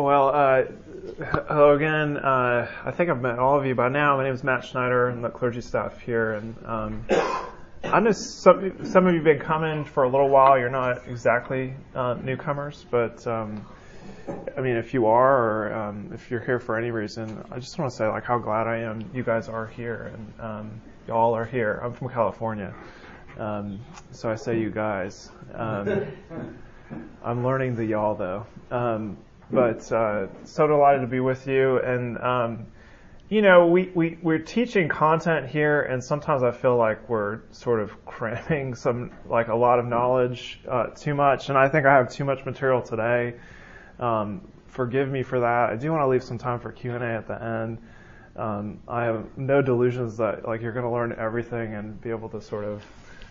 Well, uh, hello again. Uh, I think I've met all of you by now. My name is Matt Schneider. I'm the clergy staff here, and um, I know some some of you've been coming for a little while. You're not exactly uh, newcomers, but um, I mean, if you are, or um, if you're here for any reason, I just want to say like how glad I am you guys are here, and um, y'all are here. I'm from California, um, so I say you guys. Um, I'm learning the y'all though. Um, but uh, so delighted to be with you. And um, you know, we, we we're teaching content here, and sometimes I feel like we're sort of cramming some like a lot of knowledge uh, too much, and I think I have too much material today. Um, forgive me for that. I do want to leave some time for Q and A at the end. Um, I have no delusions that like you're going to learn everything and be able to sort of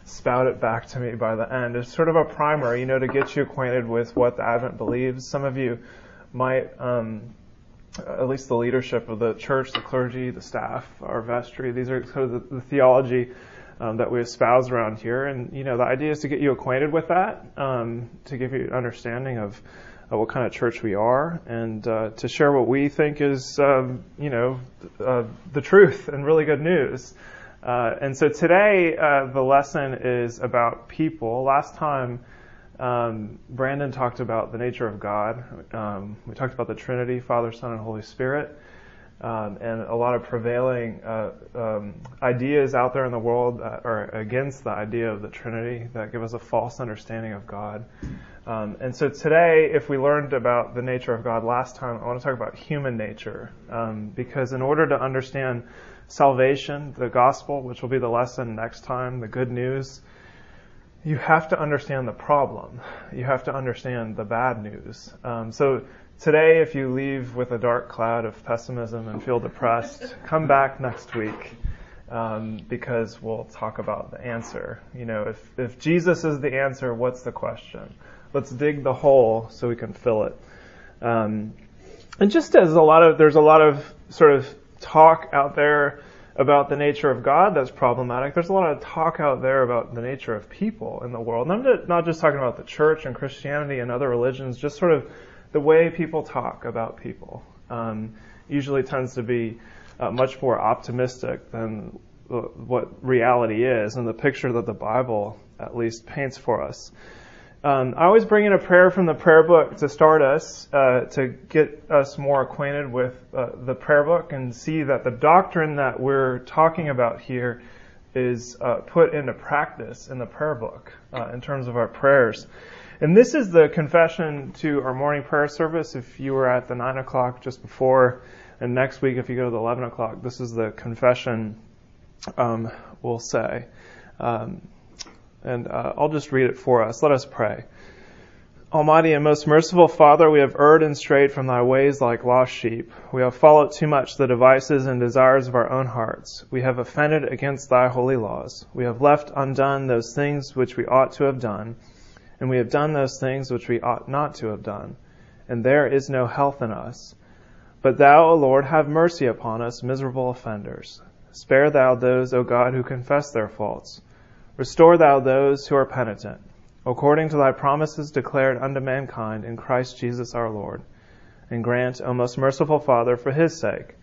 spout it back to me by the end. It's sort of a primer, you know, to get you acquainted with what the Advent believes. Some of you might, um, at least the leadership of the church, the clergy, the staff, our vestry, these are sort of the, the theology um, that we espouse around here. And, you know, the idea is to get you acquainted with that, um, to give you an understanding of uh, what kind of church we are, and uh, to share what we think is, um, you know, uh, the truth and really good news. Uh, and so today, uh, the lesson is about people. Last time, um, Brandon talked about the nature of God. Um, we talked about the Trinity, Father, Son, and Holy Spirit, um, and a lot of prevailing uh, um, ideas out there in the world that are against the idea of the Trinity that give us a false understanding of God. Um, and so today, if we learned about the nature of God last time, I want to talk about human nature, um, because in order to understand salvation, the gospel, which will be the lesson next time, the good news, you have to understand the problem. You have to understand the bad news. Um, so today, if you leave with a dark cloud of pessimism and feel depressed, come back next week. Um, because we'll talk about the answer. You know, if, if Jesus is the answer, what's the question? Let's dig the hole so we can fill it. Um, and just as a lot of, there's a lot of sort of talk out there about the nature of God that's problematic. There's a lot of talk out there about the nature of people in the world. And I'm not just talking about the church and Christianity and other religions, just sort of the way people talk about people um, usually tends to be uh, much more optimistic than what reality is and the picture that the Bible at least paints for us. Um, I always bring in a prayer from the prayer book to start us, uh, to get us more acquainted with uh, the prayer book and see that the doctrine that we're talking about here is uh, put into practice in the prayer book uh, in terms of our prayers. And this is the confession to our morning prayer service. If you were at the 9 o'clock just before, and next week if you go to the 11 o'clock, this is the confession um, we'll say. Um, and uh, I'll just read it for us. Let us pray. Almighty and most merciful Father, we have erred and strayed from thy ways like lost sheep. We have followed too much the devices and desires of our own hearts. We have offended against thy holy laws. We have left undone those things which we ought to have done, and we have done those things which we ought not to have done. And there is no health in us. But thou, O Lord, have mercy upon us, miserable offenders. Spare thou those, O God, who confess their faults Restore thou those who are penitent, according to thy promises declared unto mankind in Christ Jesus our Lord. And grant, O most merciful Father, for his sake,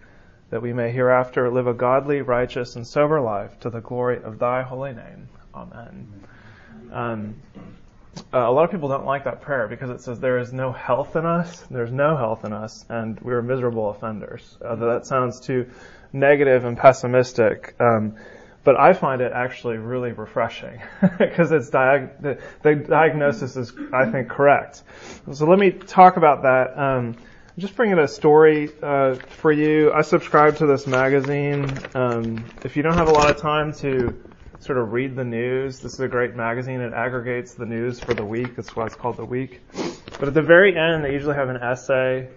that we may hereafter live a godly, righteous, and sober life to the glory of thy holy name. Amen. Um, uh, a lot of people don't like that prayer because it says there is no health in us. There's no health in us, and we are miserable offenders. Uh, that sounds too negative and pessimistic. Um, but I find it actually really refreshing because it's diag- the, the, diagnosis is, I think, correct. So let me talk about that. Um, just bringing a story uh, for you. I subscribe to this magazine. Um, if you don't have a lot of time to sort of read the news, this is a great magazine. It aggregates the news for the week. That's why it's called the week. But at the very end, they usually have an essay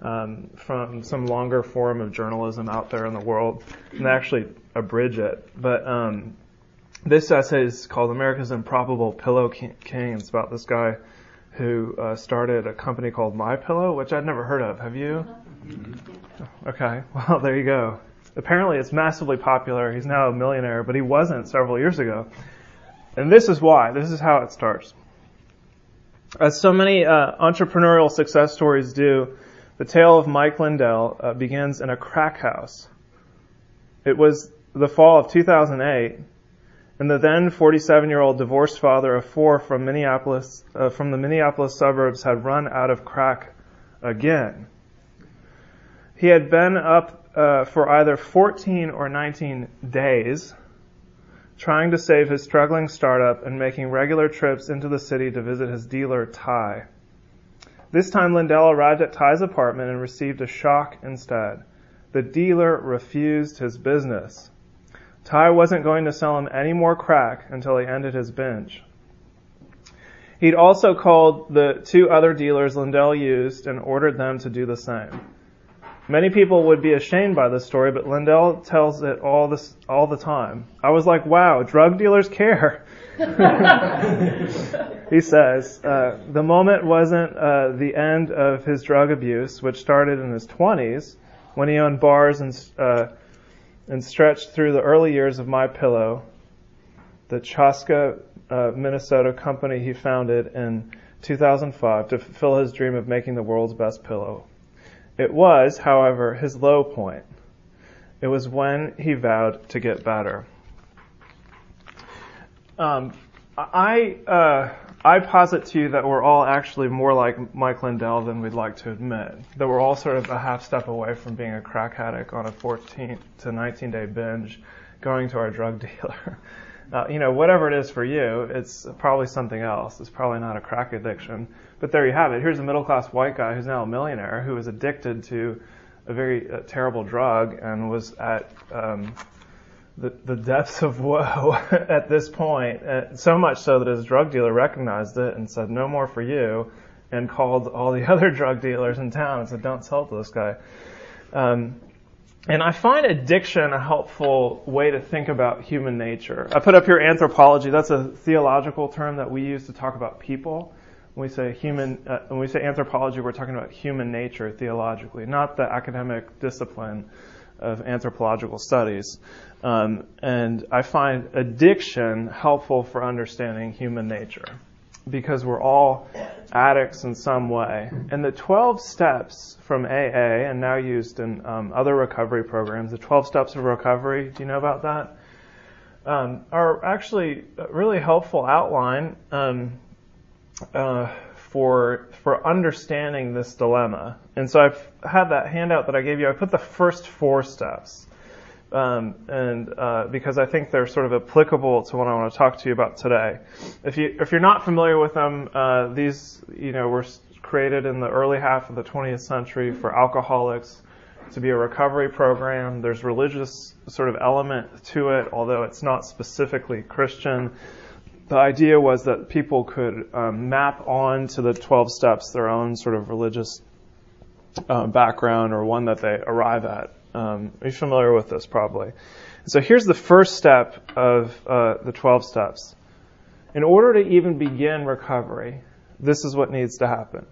um, from some longer form of journalism out there in the world, and they actually abridge it. But um, this essay is called "America's Improbable Pillow King." It's about this guy who uh, started a company called My Pillow, which I'd never heard of. Have you? Okay, well there you go. Apparently, it's massively popular. He's now a millionaire, but he wasn't several years ago. And this is why. This is how it starts. As so many uh, entrepreneurial success stories do, The tale of Mike Lindell uh, begins in a crack house. It was the fall of 2008, and the then 47-year-old divorced father of four from Minneapolis, uh, from the Minneapolis suburbs, had run out of crack again. He had been up uh, for either 14 or 19 days trying to save his struggling startup and making regular trips into the city to visit his dealer, Ty. This time Lindell arrived at Ty's apartment and received a shock instead. The dealer refused his business. Ty wasn't going to sell him any more crack until he ended his binge. He'd also called the two other dealers Lindell used and ordered them to do the same. Many people would be ashamed by this story, but Lindell tells it all this all the time. I was like, "Wow, drug dealers care." he says uh, the moment wasn't uh, the end of his drug abuse, which started in his 20s when he owned bars and uh, and stretched through the early years of My Pillow, the Chaska, uh, Minnesota company he founded in 2005 to fulfill his dream of making the world's best pillow. It was, however, his low point. It was when he vowed to get better. Um, I uh, I posit to you that we're all actually more like Mike Lindell than we'd like to admit. That we're all sort of a half step away from being a crack addict on a 14 to 19 day binge, going to our drug dealer. Uh, you know, whatever it is for you, it's probably something else. It's probably not a crack addiction. But there you have it. Here's a middle class white guy who's now a millionaire who was addicted to a very uh, terrible drug and was at um, the, the depths of woe at this point, uh, so much so that his drug dealer recognized it and said, no more for you, and called all the other drug dealers in town and said, don't sell to this guy. Um, and I find addiction a helpful way to think about human nature. I put up here anthropology. That's a theological term that we use to talk about people. When we say human, uh, when we say anthropology, we're talking about human nature theologically, not the academic discipline of anthropological studies. Um, and I find addiction helpful for understanding human nature because we're all addicts in some way. And the 12 steps from AA, and now used in um, other recovery programs, the 12 steps of recovery, do you know about that? Um, are actually a really helpful outline um, uh, for for understanding this dilemma. And so I've had that handout that I gave you. I put the first four steps. Um, and uh, because I think they're sort of applicable to what I want to talk to you about today. If you if you're not familiar with them, uh, these you know were created in the early half of the 20th century for alcoholics to be a recovery program. There's religious sort of element to it, although it's not specifically Christian. The idea was that people could um, map on to the 12 steps their own sort of religious uh, background or one that they arrive at um, are familiar with this probably? So here's the first step of uh, the 12 steps. In order to even begin recovery, this is what needs to happen.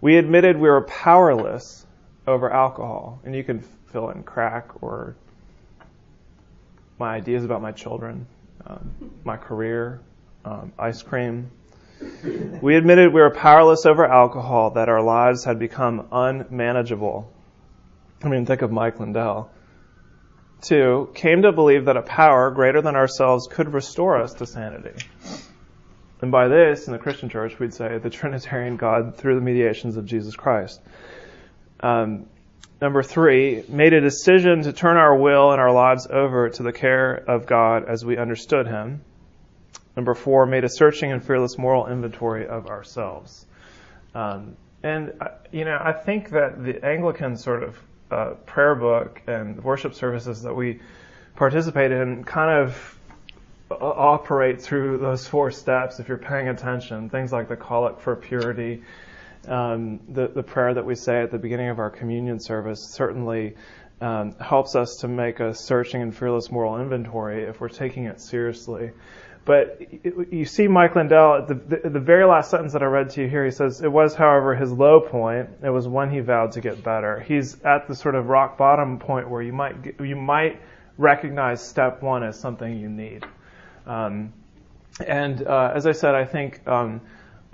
We admitted we were powerless over alcohol, and you can fill in crack or my ideas about my children, um, my career, um, ice cream. We admitted we were powerless over alcohol, that our lives had become unmanageable I mean, think of Mike Lindell. Two, came to believe that a power greater than ourselves could restore us to sanity. And by this, in the Christian church, we'd say the Trinitarian God through the mediations of Jesus Christ. Um, number three, made a decision to turn our will and our lives over to the care of God as we understood Him. Number four, made a searching and fearless moral inventory of ourselves. Um, and, uh, you know, I think that the Anglican sort of uh, prayer book and worship services that we participate in kind of operate through those four steps if you're paying attention. Things like the collect for purity, um, the, the prayer that we say at the beginning of our communion service certainly um, helps us to make a searching and fearless moral inventory if we're taking it seriously. But you see Mike Lindell the, the, the, very last sentence that I read to you here, he says, it was, however, his low point. It was when he vowed to get better. He's at the sort of rock bottom point where you might, you might recognize step one as something you need. Um, and uh, as I said, I think um,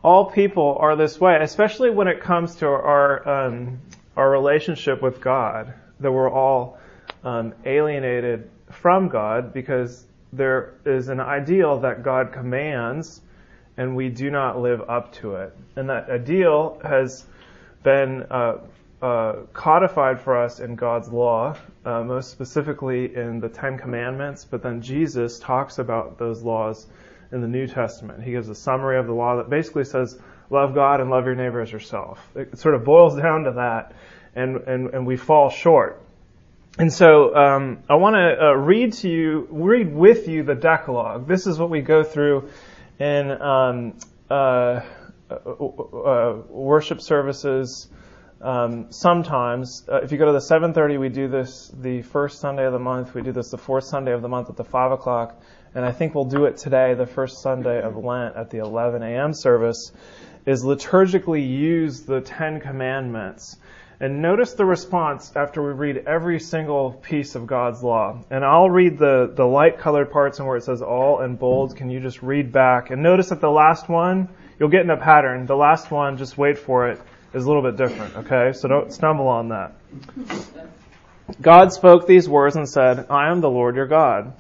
all people are this way, especially when it comes to our um, our relationship with God, that we're all um, alienated from God because there is an ideal that God commands and we do not live up to it. And that ideal has been uh, uh, codified for us in God's law, uh, most specifically in the Ten Commandments, but then Jesus talks about those laws in the New Testament. He gives a summary of the law that basically says, love God and love your neighbor as yourself. It sort of boils down to that, and, and, and we fall short. And so um, I want to uh, read to you, read with you the Decalogue. This is what we go through in um, uh, uh, uh worship services. Um, sometimes, uh, if you go to the 7:30, we do this the first Sunday of the month. We do this the fourth Sunday of the month at the five o'clock, and I think we'll do it today, the first Sunday of Lent at the 11 a.m. service. Is liturgically use the Ten Commandments and notice the response after we read every single piece of God's law. And I'll read the, the light colored parts and where it says all in bold. Can you just read back? And notice that the last one, you'll get in a pattern. The last one, just wait for it, is a little bit different, okay? So don't stumble on that. God spoke these words and said, I am the Lord your God.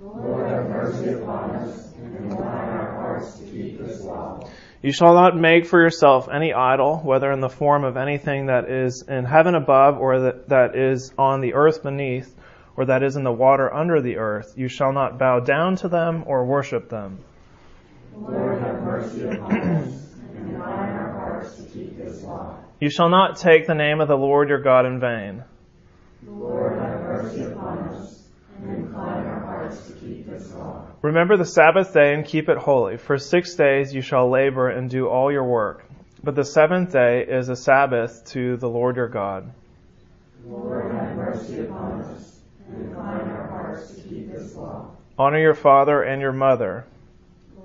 Lord, have mercy upon us and our hearts to keep this law. You shall not make for yourself any idol, whether in the form of anything that is in heaven above, or that, that is on the earth beneath, or that is in the water under the earth. You shall not bow down to them or worship them. Lord, have mercy upon us, and our hearts to keep this law. You shall not take the name of the Lord your God in vain. Lord, have mercy upon us, and incline our hearts to keep this law. Remember the Sabbath day and keep it holy. For six days you shall labor and do all your work. But the seventh day is a Sabbath to the Lord your God. Lord, have mercy upon us, and incline our hearts to keep this law. Honor your father and your mother.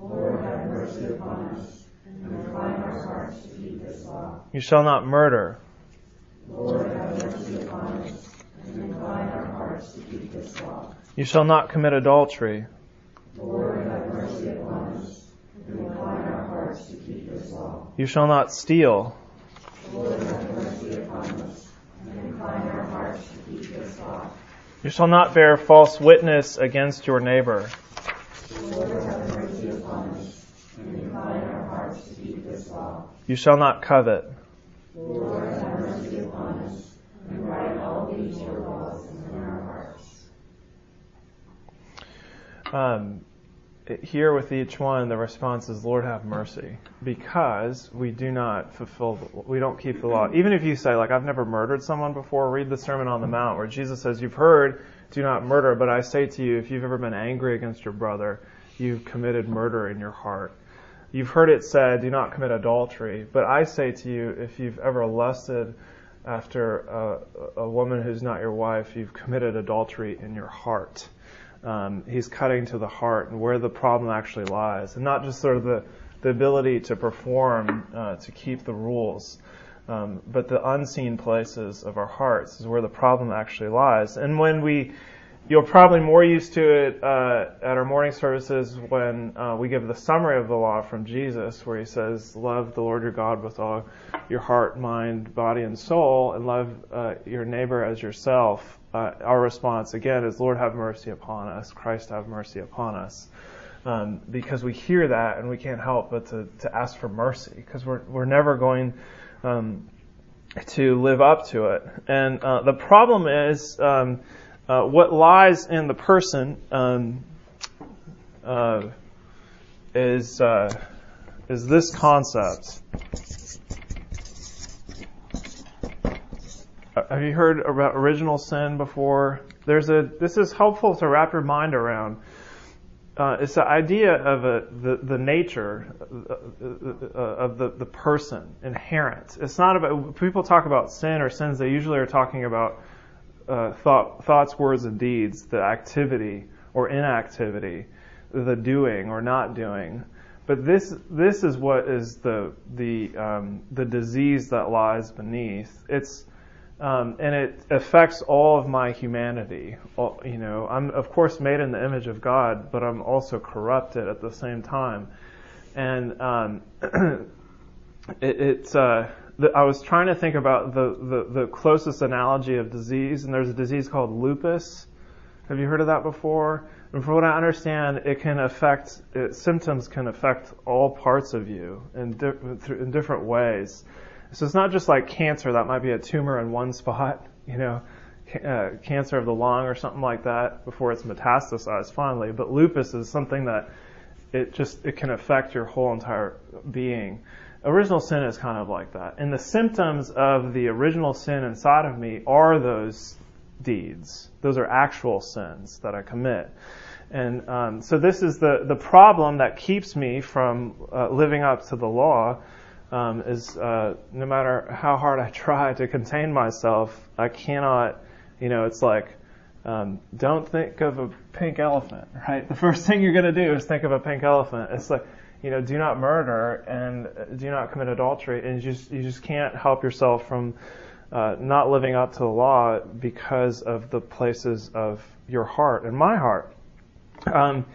Lord, have mercy upon us, and incline our hearts to keep this law. You shall not murder. Lord, have mercy upon us, incline our hearts to keep this law. You shall not commit adultery. Lord, have mercy upon us, incline our hearts to keep this law. You shall not steal. Lord, have mercy upon us, incline our hearts to keep this law. You shall not bear false witness against your neighbor. Lord, have mercy upon us, incline our hearts to keep this law. You shall not covet. Lord, have mercy all these laws in our hearts. Um, here with each one, the response is, Lord, have mercy, because we do not fulfill, we don't keep the law. Even if you say, like, I've never murdered someone before, read the Sermon on the Mount, where Jesus says, You've heard, do not murder, but I say to you, if you've ever been angry against your brother, you've committed murder in your heart. You've heard it said, do not commit adultery, but I say to you, if you've ever lusted after a, a woman who's not your wife, you've committed adultery in your heart um, he's cutting to the heart and where the problem actually lies, and not just sort of the, the ability to perform, uh, to keep the rules, um, but the unseen places of our hearts is where the problem actually lies. And when we, you're probably more used to it uh, at our morning services when uh, we give the summary of the law from Jesus, where he says, "Love the Lord your God with all your heart, mind, body, and soul, and love uh, your neighbor as yourself." uh, our response again is, Lord, have mercy upon us. Christ, have mercy upon us. Um, because we hear that and we can't help but to, to ask for mercy because we're, we're never going um, to live up to it. And uh, the problem is um, uh, what lies in the person um, uh, is uh, is this concept Have you heard about original sin before? There's a. This is helpful to wrap your mind around. Uh, it's the idea of a, the the nature uh, uh, of the the person inherent. It's not about people talk about sin or sins. They usually are talking about uh, thought, thoughts, words, and deeds, the activity or inactivity, the doing or not doing. But this this is what is the the um, the disease that lies beneath. It's um, and it affects all of my humanity. All, you know, I'm of course made in the image of God, but I'm also corrupted at the same time. And um, it, it's uh, the, I was trying to think about the, the, the closest analogy of disease, and there's a disease called lupus. Have you heard of that before? And from what I understand, it can affect it, symptoms can affect all parts of you in, di- in different ways. So it's not just like cancer that might be a tumor in one spot, you know, uh, cancer of the lung or something like that before it's metastasized finally. But lupus is something that it just it can affect your whole entire being. Original sin is kind of like that, and the symptoms of the original sin inside of me are those deeds. Those are actual sins that I commit. And um, so this is the, the problem that keeps me from uh, living up to the law um, is uh, no matter how hard I try to contain myself, I cannot, you know, it's like, um, don't think of a pink elephant, right? The first thing you're going to do is think of a pink elephant. It's like, you know, do not murder and do not commit adultery, and you just you just can't help yourself from uh, not living up to the law because of the places of your heart and my heart. Um,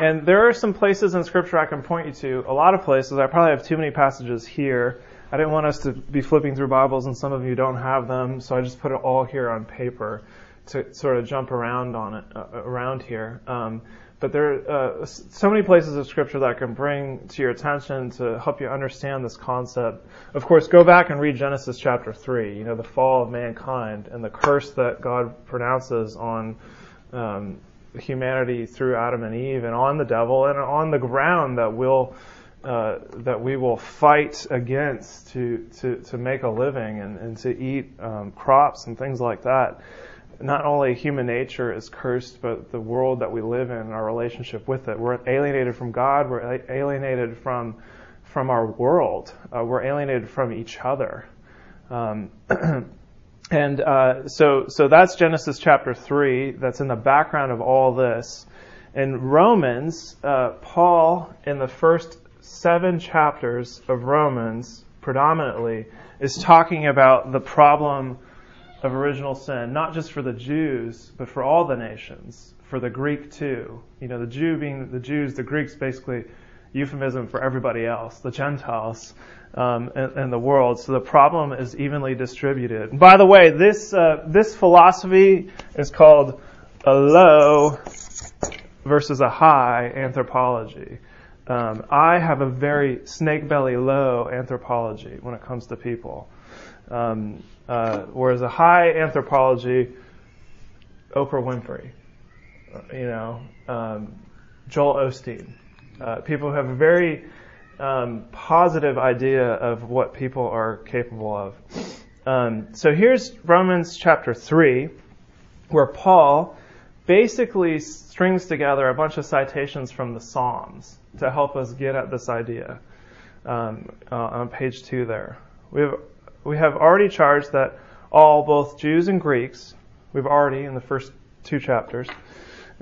and there are some places in Scripture I can point you to. A lot of places. I probably have too many passages here. I didn't want us to be flipping through Bibles, and some of you don't have them, so I just put it all here on paper to sort of jump around on it uh, around here. Um, but there are uh, so many places of Scripture that I can bring to your attention to help you understand this concept. Of course, go back and read Genesis chapter three. You know the fall of mankind and the curse that God pronounces on um, humanity through Adam and Eve and on the devil and on the ground that will uh, that we will fight against to to to make a living and, and to eat um, crops and things like that. Not only human nature is cursed, but the world that we live in, our relationship with it. We're alienated from God. We're alienated from from our world. Uh, we're alienated from each other. Um, And uh, so, so that's Genesis chapter three. That's in the background of all this. In Romans, uh, Paul, in the first seven chapters of Romans, predominantly, is talking about the problem of original sin, not just for the Jews, but for all the nations, for the Greek too. You know, the Jew being the Jews, the Greeks basically euphemism for everybody else, the Gentiles um, in, in, the world. So the problem is evenly distributed. By the way, this uh, this philosophy is called a low versus a high anthropology. Um, I have a very snake belly low anthropology when it comes to people, um, uh, whereas a high anthropology, Oprah Winfrey, you know, um, Joel Osteen, uh, people who have a very um, positive idea of what people are capable of. Um, so here's Romans chapter 3, where Paul basically strings together a bunch of citations from the Psalms to help us get at this idea um, uh, on page 2 there. We have, we have already charged that all, both Jews and Greeks, we've already, in the first two chapters,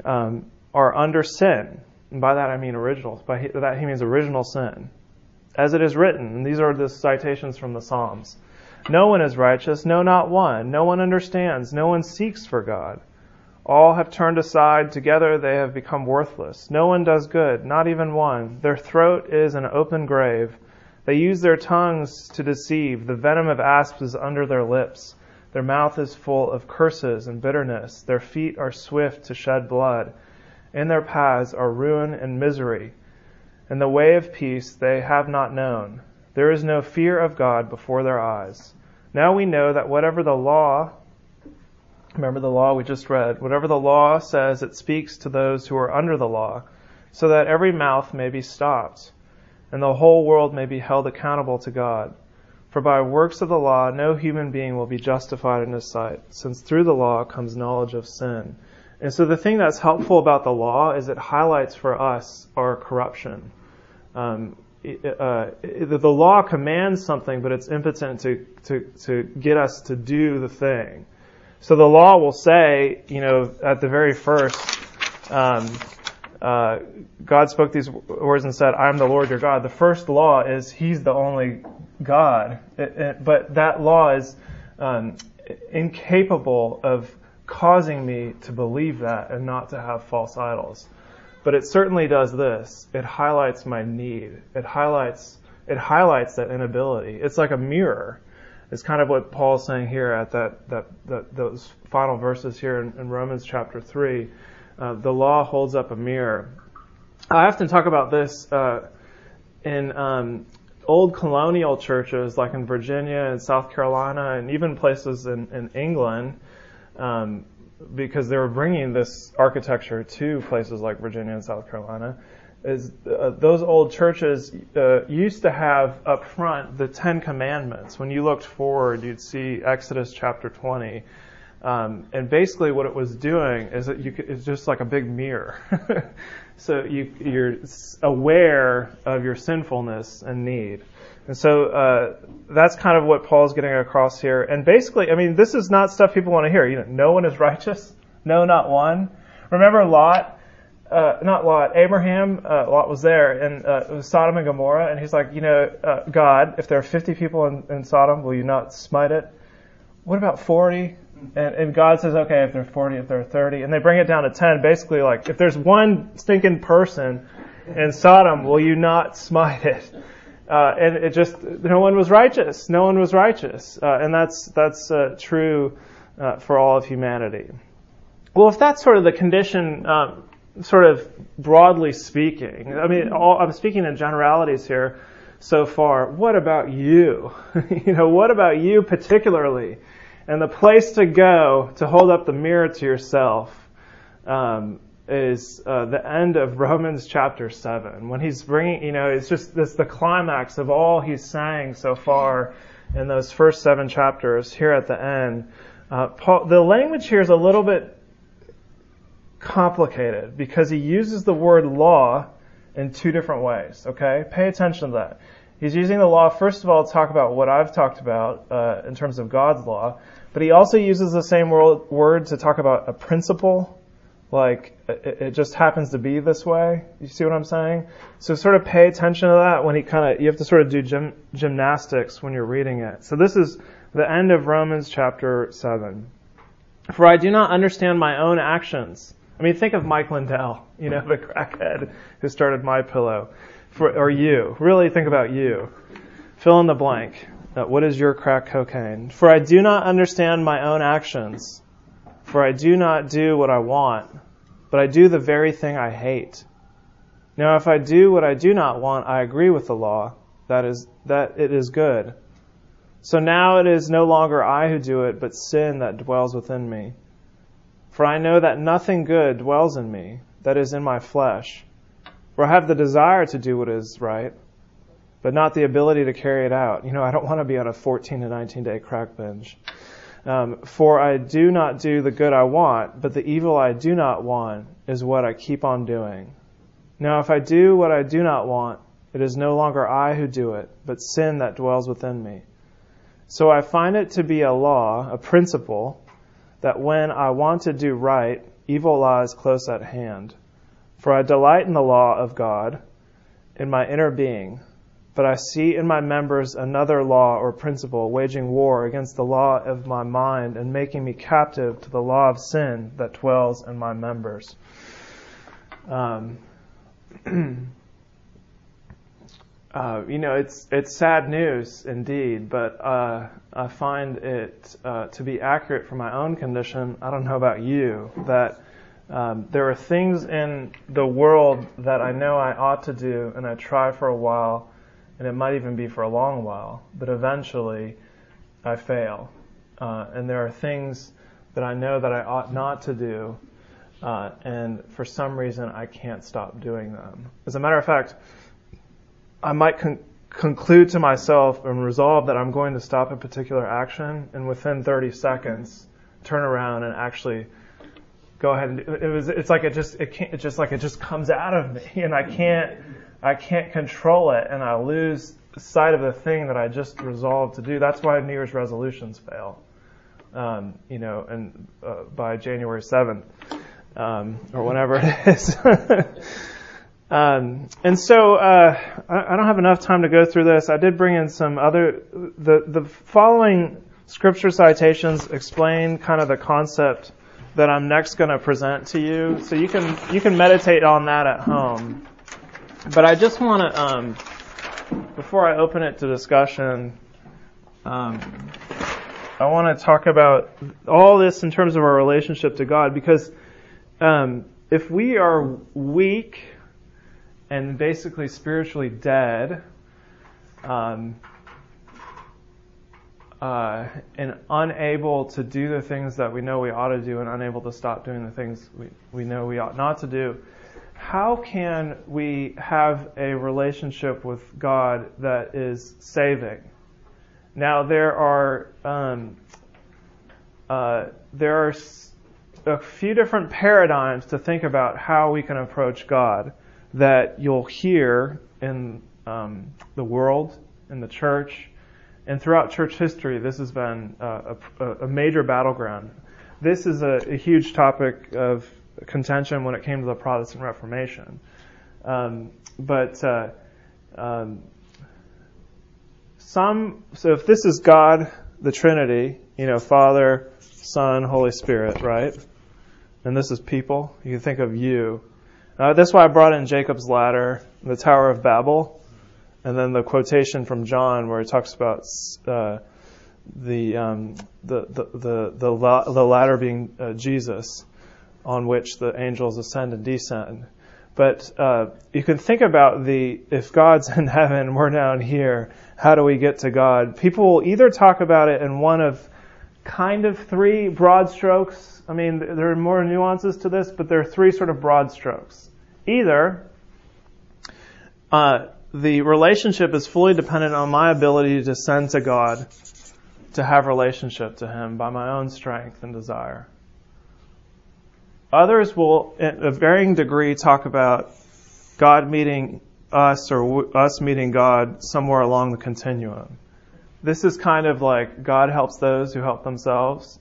um, are under sin. And by that I mean original. By that he means original sin. As it is written, and these are the citations from the Psalms. No one is righteous, no, not one. No one understands, no one seeks for God. All have turned aside, together they have become worthless. No one does good, not even one. Their throat is an open grave. They use their tongues to deceive. The venom of asps is under their lips. Their mouth is full of curses and bitterness. Their feet are swift to shed blood. In their paths are ruin and misery, and the way of peace they have not known. There is no fear of God before their eyes. Now we know that whatever the law, remember the law we just read, whatever the law says, it speaks to those who are under the law, so that every mouth may be stopped, and the whole world may be held accountable to God. For by works of the law, no human being will be justified in his sight, since through the law comes knowledge of sin. And so the thing that's helpful about the law is it highlights for us our corruption. Um, uh, the law commands something, but it's impotent to, to, to get us to do the thing. So the law will say, you know, at the very first, um, uh, God spoke these words and said, I am the Lord your God. The first law is He's the only God. It, it, but that law is um, incapable of causing me to believe that and not to have false idols. But it certainly does this. It highlights my need. It highlights it highlights that inability. It's like a mirror. It's kind of what Paul's saying here at that, that, that those final verses here in, in Romans chapter 3. Uh, the law holds up a mirror. I often talk about this uh, in um, old colonial churches, like in Virginia and South Carolina, and even places in, in England, um, because they were bringing this architecture to places like Virginia and South Carolina is uh, those old churches uh, used to have up front the Ten Commandments. When you looked forward, you'd see Exodus chapter 20. Um, and basically, what it was doing is that you could, it's just like a big mirror. so you, you're aware of your sinfulness and need. And so uh, that's kind of what Paul's getting across here. And basically, I mean, this is not stuff people want to hear. You know, no one is righteous. No, not one. Remember Lot? uh, not Lot, Abraham, uh, Lot was there, and uh, it was Sodom and Gomorrah, and he's like, you know, uh, God, if there are 50 people in, in Sodom, will you not smite it? What about 40? And, and God says, okay, if they're 40, if they're 30, and they bring it down to 10. Basically, like, if there's one stinking person in Sodom, will you not smite it? Uh, and it just, no one was righteous. No one was righteous. Uh, and that's, that's uh, true uh, for all of humanity. Well, if that's sort of the condition um, sort of broadly speaking, I mean, all, I'm speaking in generalities here so far. What about you? you know, what about you particularly? And the place to go to hold up the mirror to yourself um, is uh, the end of Romans chapter 7. When he's bringing, you know, it's just this the climax of all he's saying so far in those first seven chapters here at the end. Uh, Paul, the language here is a little bit complicated because he uses the word law in two different ways. Okay, pay attention to that. He's using the law first of all to talk about what I've talked about uh, in terms of God's law, but he also uses the same word to talk about a principle, like it, it just happens to be this way. You see what I'm saying? So sort of pay attention to that when he kind of you have to sort of do gym, gymnastics when you're reading it. So this is the end of Romans chapter seven. For I do not understand my own actions. I mean, think of Mike Lindell, you know, the crackhead who started My Pillow, for, or you. Really think about you. Fill in the blank. What is your crack cocaine? For I do not understand my own actions. For I do not do what I want, but I do the very thing I hate. Now, if I do what I do not want, I agree with the law that is that it is good. So now it is no longer I who do it, but sin that dwells within me. For I know that nothing good dwells in me, that is in my flesh. For I have the desire to do what is right, but not the ability to carry it out. You know, I don't want to be on a 14 to 19 day crack binge. Um, for I do not do the good I want, but the evil I do not want is what I keep on doing. Now, if I do what I do not want, it is no longer I who do it, but sin that dwells within me. So I find it to be a law, a principle, that when I want to do right, evil lies close at hand. For I delight in the law of God in my inner being, but I see in my members another law or principle waging war against the law of my mind and making me captive to the law of sin that dwells in my members. Um, Uh, you know, it's it's sad news indeed, but uh, I find it uh, to be accurate for my own condition. I don't know about you that um, there are things in the world that I know I ought to do, and I try for a while, and it might even be for a long while, but eventually I fail. Uh, and there are things that I know that I ought not to do, uh, and for some reason I can't stop doing them. As a matter of fact I might con- conclude to myself and resolve that I'm going to stop a particular action, and within 30 seconds, turn around and actually go ahead and it was it's like it just it can't it's just like it just comes out of me and I can't I can't control it and I lose sight of the thing that I just resolved to do. That's why New Year's resolutions fail. Um, you know, and uh, by January 7th um, or whenever it is. Um, and so uh, I, I, don't have enough time to go through this. I did bring in some other. The the following scripture citations explain kind of the concept that I'm next going to present to you, so you can you can meditate on that at home. But I just want to, um, before I open it to discussion, um, I want to talk about all this in terms of our relationship to God because um, if we are weak and basically spiritually dead, um, uh, and unable to do the things that we know we ought to do and unable to stop doing the things we, we know we ought not to do, how can we have a relationship with God that is saving? Now there are um, uh, there are a few different paradigms to think about how we can approach God that you'll hear in um, the world, in the church, and throughout church history. This has been uh, a, a, major battleground. This is a, a, huge topic of contention when it came to the Protestant Reformation. Um, but uh, um, some, so if this is God, the Trinity, you know, Father, Son, Holy Spirit, right? And this is people. You can think of you. Uh, that's why I brought in Jacob's ladder, the Tower of Babel, and then the quotation from John where he talks about uh, the, um, the, the the the la- the ladder being uh, Jesus, on which the angels ascend and descend. But uh, you can think about the if God's in heaven, we're down here. How do we get to God? People will either talk about it in one of kind of three broad strokes. I mean, there are more nuances to this, but there are three sort of broad strokes. Either uh, the relationship is fully dependent on my ability to send to God to have relationship to Him by my own strength and desire. Others will, in a varying degree, talk about God meeting us or us meeting God somewhere along the continuum. This is kind of like God helps those who help themselves.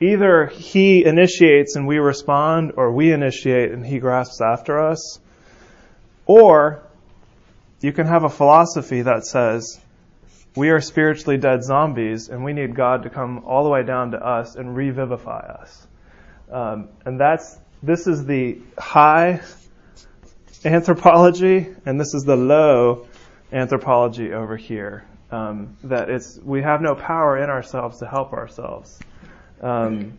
Either He initiates and we respond, or we initiate and He grasps after us. Or you can have a philosophy that says, we are spiritually dead zombies and we need God to come all the way down to us and revivify us. Um, and that's, this is the high anthropology and this is the low anthropology over here. Um, that it's, we have no power in ourselves to help ourselves. Um,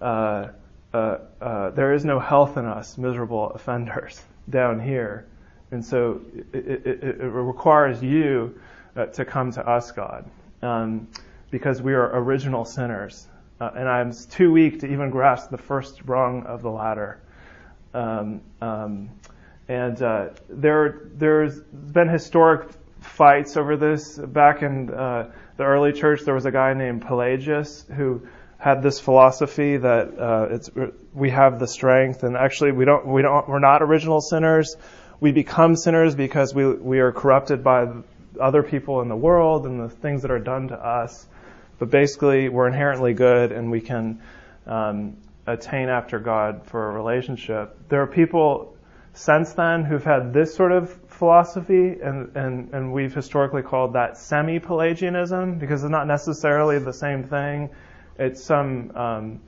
uh, uh, uh, there is no health in us, miserable offenders down here. And so it, it, it requires you uh, to come to us, God, um, because we are original sinners. Uh, and I'm too weak to even grasp the first rung of the ladder. Um, um, and uh, there, there's been historic fights over this. Back in uh, the early church, there was a guy named Pelagius who had this philosophy that uh, we have the strength, and actually we don't we don't we're not original sinners we become sinners because we, we are corrupted by other people in the world and the things that are done to us. But basically, we're inherently good and we can um, attain after God for a relationship. There are people since then who've had this sort of philosophy, and, and, and we've historically called that semi Pelagianism because it's not necessarily the same thing. It's some um,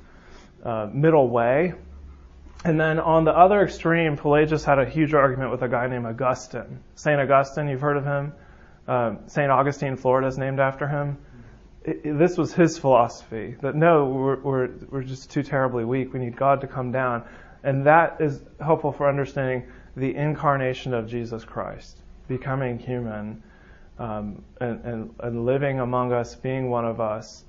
uh, middle way. And then on the other extreme, Pelagius had a huge argument with a guy named Augustine. St. Augustine, you've heard of him? Uh, St. Augustine, Florida is named after him. It, it, this was his philosophy that no, we're, we're, we're just too terribly weak. We need God to come down. And that is helpful for understanding the incarnation of Jesus Christ, becoming human um, and, and, and living among us, being one of us,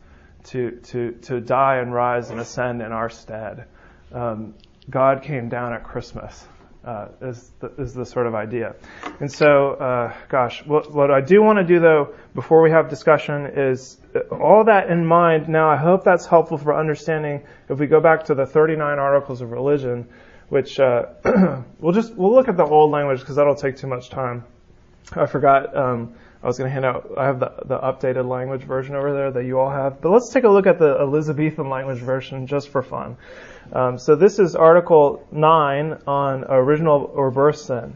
to, to, to die and rise and ascend in our stead. Um, God came down at Christmas. Uh, is, the, is the sort of idea. And so, uh, gosh, what, what I do want to do though, before we have discussion, is all that in mind. Now, I hope that's helpful for understanding. If we go back to the 39 articles of religion, which uh, we'll just we'll look at the old language because that'll take too much time. I forgot. Um, I was going to hand out. I have the, the updated language version over there that you all have. But let's take a look at the Elizabethan language version just for fun. Um, so this is Article 9 on original or birth sin.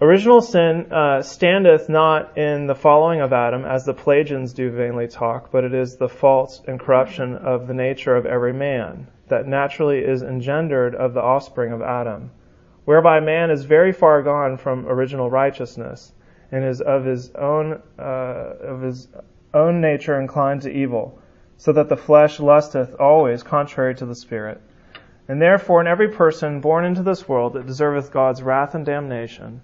Original sin uh, standeth not in the following of Adam, as the Pelagians do vainly talk, but it is the fault and corruption of the nature of every man, that naturally is engendered of the offspring of Adam, whereby man is very far gone from original righteousness, and is of his own uh, of his own nature inclined to evil, so that the flesh lusteth always contrary to the spirit. And therefore in every person born into this world it deserveth God's wrath and damnation.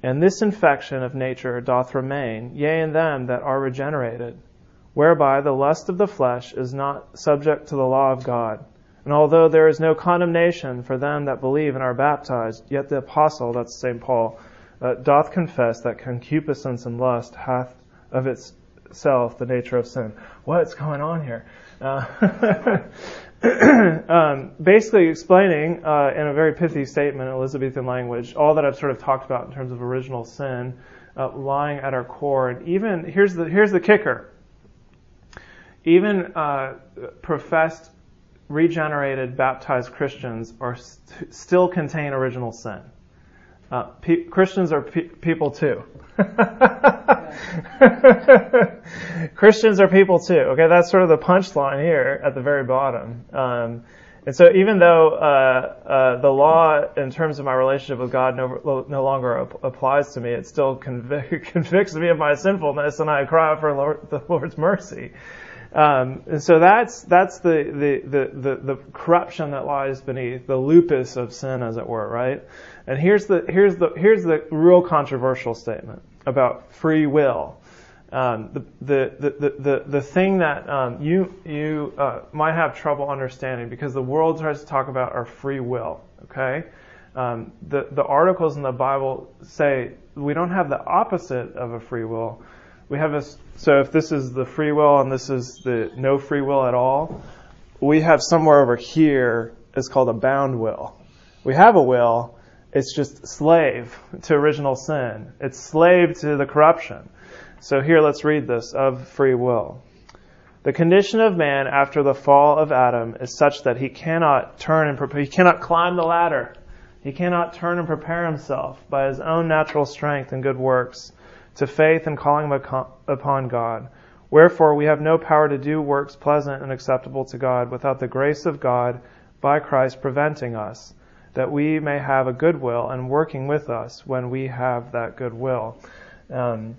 And this infection of nature doth remain, yea, in them that are regenerated, whereby the lust of the flesh is not subject to the law of God. And although there is no condemnation for them that believe and are baptized, yet the apostle, that's St. Paul, uh, doth confess that concupiscence and lust hath of itself the nature of sin. What's going on here? Uh, um, basically explaining uh, in a very pithy statement, Elizabethan language, all that I've sort of talked about in terms of original sin uh, lying at our core. And even here's the here's the kicker. Even uh, professed, regenerated, baptized Christians are st- still contain original sin. Uh, pe- Christians are pe- people too. Christians are people too. Okay, that's sort of the punchline here at the very bottom. Um, and so, even though uh, uh, the law, in terms of my relationship with God, no, no longer ap- applies to me, it still convic- convicts me of my sinfulness, and I cry out for Lord, the Lord's mercy. Um, and so that's that's the, the, the, the, the corruption that lies beneath the lupus of sin, as it were, right? And here's the here's the here's the real controversial statement about free will. Um, the, the, the, the, the thing that um, you you uh, might have trouble understanding because the world tries to talk about our free will. Okay, um, the the articles in the Bible say we don't have the opposite of a free will. We have a so if this is the free will and this is the no free will at all, we have somewhere over here is called a bound will. We have a will, it's just slave to original sin. It's slave to the corruption. So here let's read this of free will. The condition of man after the fall of Adam is such that he cannot turn and prepare, he cannot climb the ladder. He cannot turn and prepare himself by his own natural strength and good works to faith and calling upon God. Wherefore we have no power to do works pleasant and acceptable to God without the grace of God by Christ preventing us, that we may have a good will and working with us when we have that good will. Um,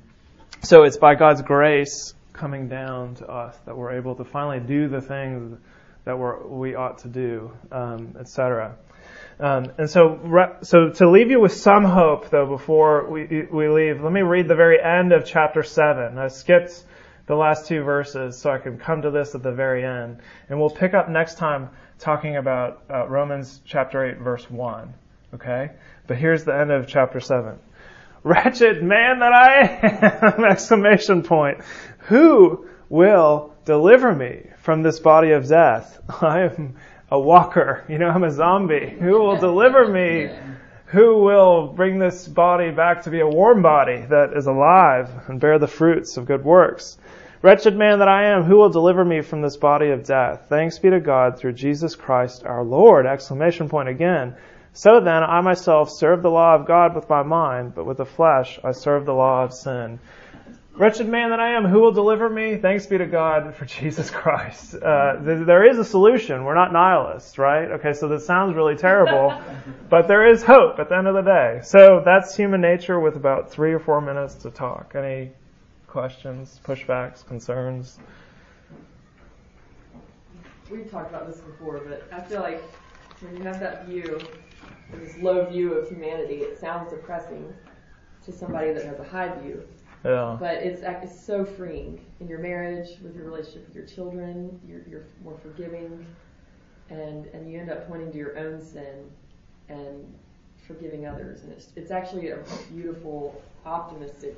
so it's by God's grace coming down to us that we're able to finally do the things that we're, we ought to do, um, etc. Um, and so, so to leave you with some hope, though, before we, we leave, let me read the very end of chapter seven. I skipped the last two verses so I can come to this at the very end, and we'll pick up next time talking about uh, Romans chapter eight, verse one. Okay, but here's the end of chapter seven. Wretched man that I am! Exclamation point. Who will deliver me from this body of death? I am a walker. You know, I'm a zombie. Who will deliver me? Who will bring this body back to be a warm body that is alive and bear the fruits of good works? Wretched man that I am, who will deliver me from this body of death? Thanks be to God through Jesus Christ our Lord! Exclamation point again. So then, I myself serve the law of God with my mind, but with the flesh I serve the law of sin. Wretched man that I am, who will deliver me? Thanks be to God for Jesus Christ. Uh, there is a solution. We're not nihilists, right? Okay, so this sounds really terrible, but there is hope at the end of the day. So that's human nature with about three or four minutes to talk. Any questions, pushbacks, concerns? We've talked about this before, but I feel like when you have that view, this low view of humanity, it sounds depressing to somebody that has a high view. Yeah. But it's it's so freeing in your marriage, with your relationship with your children. You're, you're more forgiving, and and you end up pointing to your own sin and forgiving others, and it's it's actually a beautiful, optimistic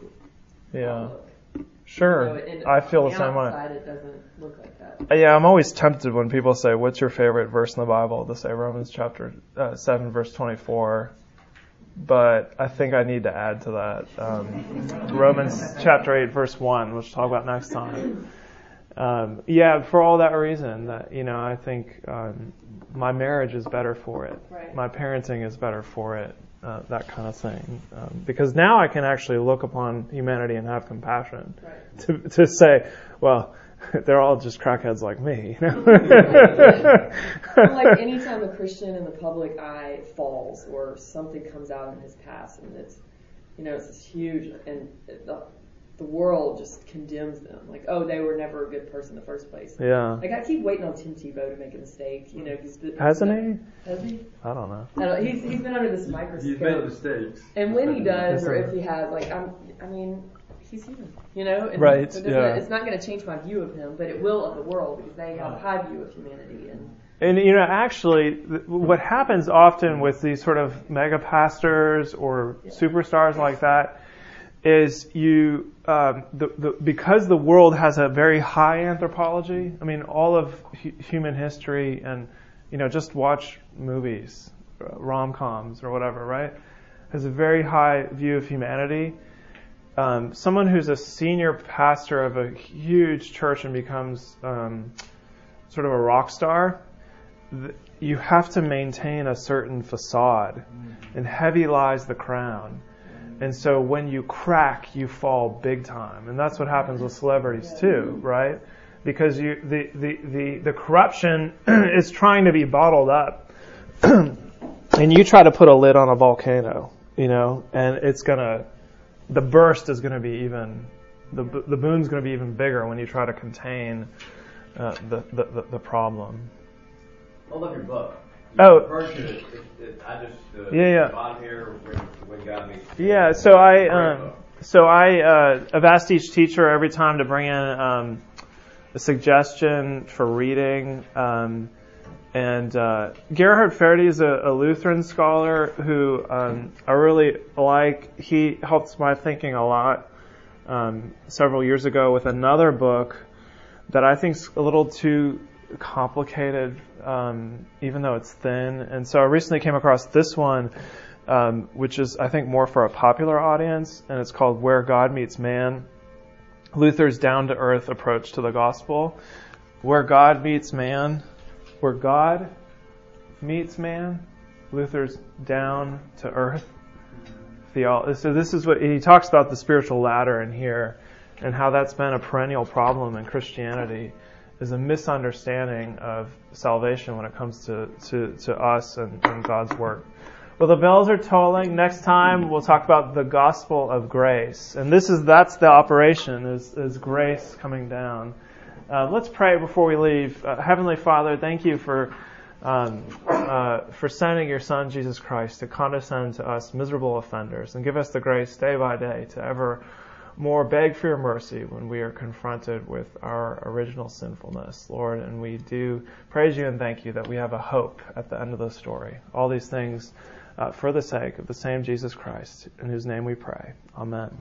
yeah. outlook. Sure, So, I feel the same way. It doesn't look like that. Uh, Yeah, I'm always tempted when people say, "What's your favorite verse in the Bible?" to say Romans chapter uh, seven, verse twenty-four. But I think I need to add to that um, Romans chapter eight, verse one, which we'll talk about next time. Um, yeah, for all that reason, that you know, I think um, my marriage is better for it. Right. My parenting is better for it. Uh, that kind of thing, um, because now I can actually look upon humanity and have compassion Right. to to say, well, they're all just crackheads like me. You know? Like anytime a Christian in the public eye falls or something comes out in his past and it's You know, it's this huge, and the, the world just condemns them. Like, oh, they were never a good person in the first place. Yeah. Like, I keep waiting on Tim Tebow to make a mistake. You know, he's been, Hasn't he? Has he? I don't know. I don't, he's he's been under this microscope. He's made microscope. mistakes. And when he does, or if he has, like, I'm, I mean, he's human, you know? And Right, so it yeah. It's not going to change my view of him, but it will of the world because they have a high view of humanity. And And you know, actually, what happens often with these sort of mega pastors or superstars like that is you, um, the, the, because the world has a very high anthropology. I mean, all of hu- human history, and you know, just watch movies, rom coms or whatever, right? Has a very high view of humanity. Um, someone who's a senior pastor of a huge church and becomes um, sort of a rock star, th- you have to maintain a certain facade, and heavy lies the crown. And so when you crack, you fall big time, and that's what happens with celebrities too, right? Because you, the, the, the, the corruption is trying to be bottled up, and you try to put a lid on a volcano, you know, and it's gonna, the burst is gonna be even, the the boon's gonna be even bigger when you try to contain uh, the the the problem. I love your book. Oh. Version I just, uh, Yeah, yeah. here, when, when. Yeah, so I um, so I uh, I've asked each teacher every time to bring in um, a suggestion for reading. Um, and uh, Gerhard Forde is a, a Lutheran scholar who um, I really like. He helped my thinking a lot um, several years ago with another book that I think's a little too complicated, um, even though it's thin. And so I recently came across this one, um, which is I think more for a popular audience, and it's called "Where God Meets Man." Luther's down-to-earth approach to the gospel, where God meets man, where God meets man. Luther's down to earth theology. So this is what he talks about the spiritual ladder in here, and how that's been a perennial problem in Christianity, is a misunderstanding of salvation when it comes to to, to us and, and God's work. Well, the bells are tolling. Next time we'll talk about the gospel of grace, and this is that's the operation is is grace coming down. Uh, let's pray before we leave. Uh, Heavenly Father, thank you for um, uh, for sending your Son Jesus Christ to condescend to us miserable offenders and give us the grace day by day to ever more beg for your mercy when we are confronted with our original sinfulness, Lord. And we do praise you and thank you that we have a hope at the end of the story. All these things uh, for the sake of the same Jesus Christ, in whose name we pray. Amen.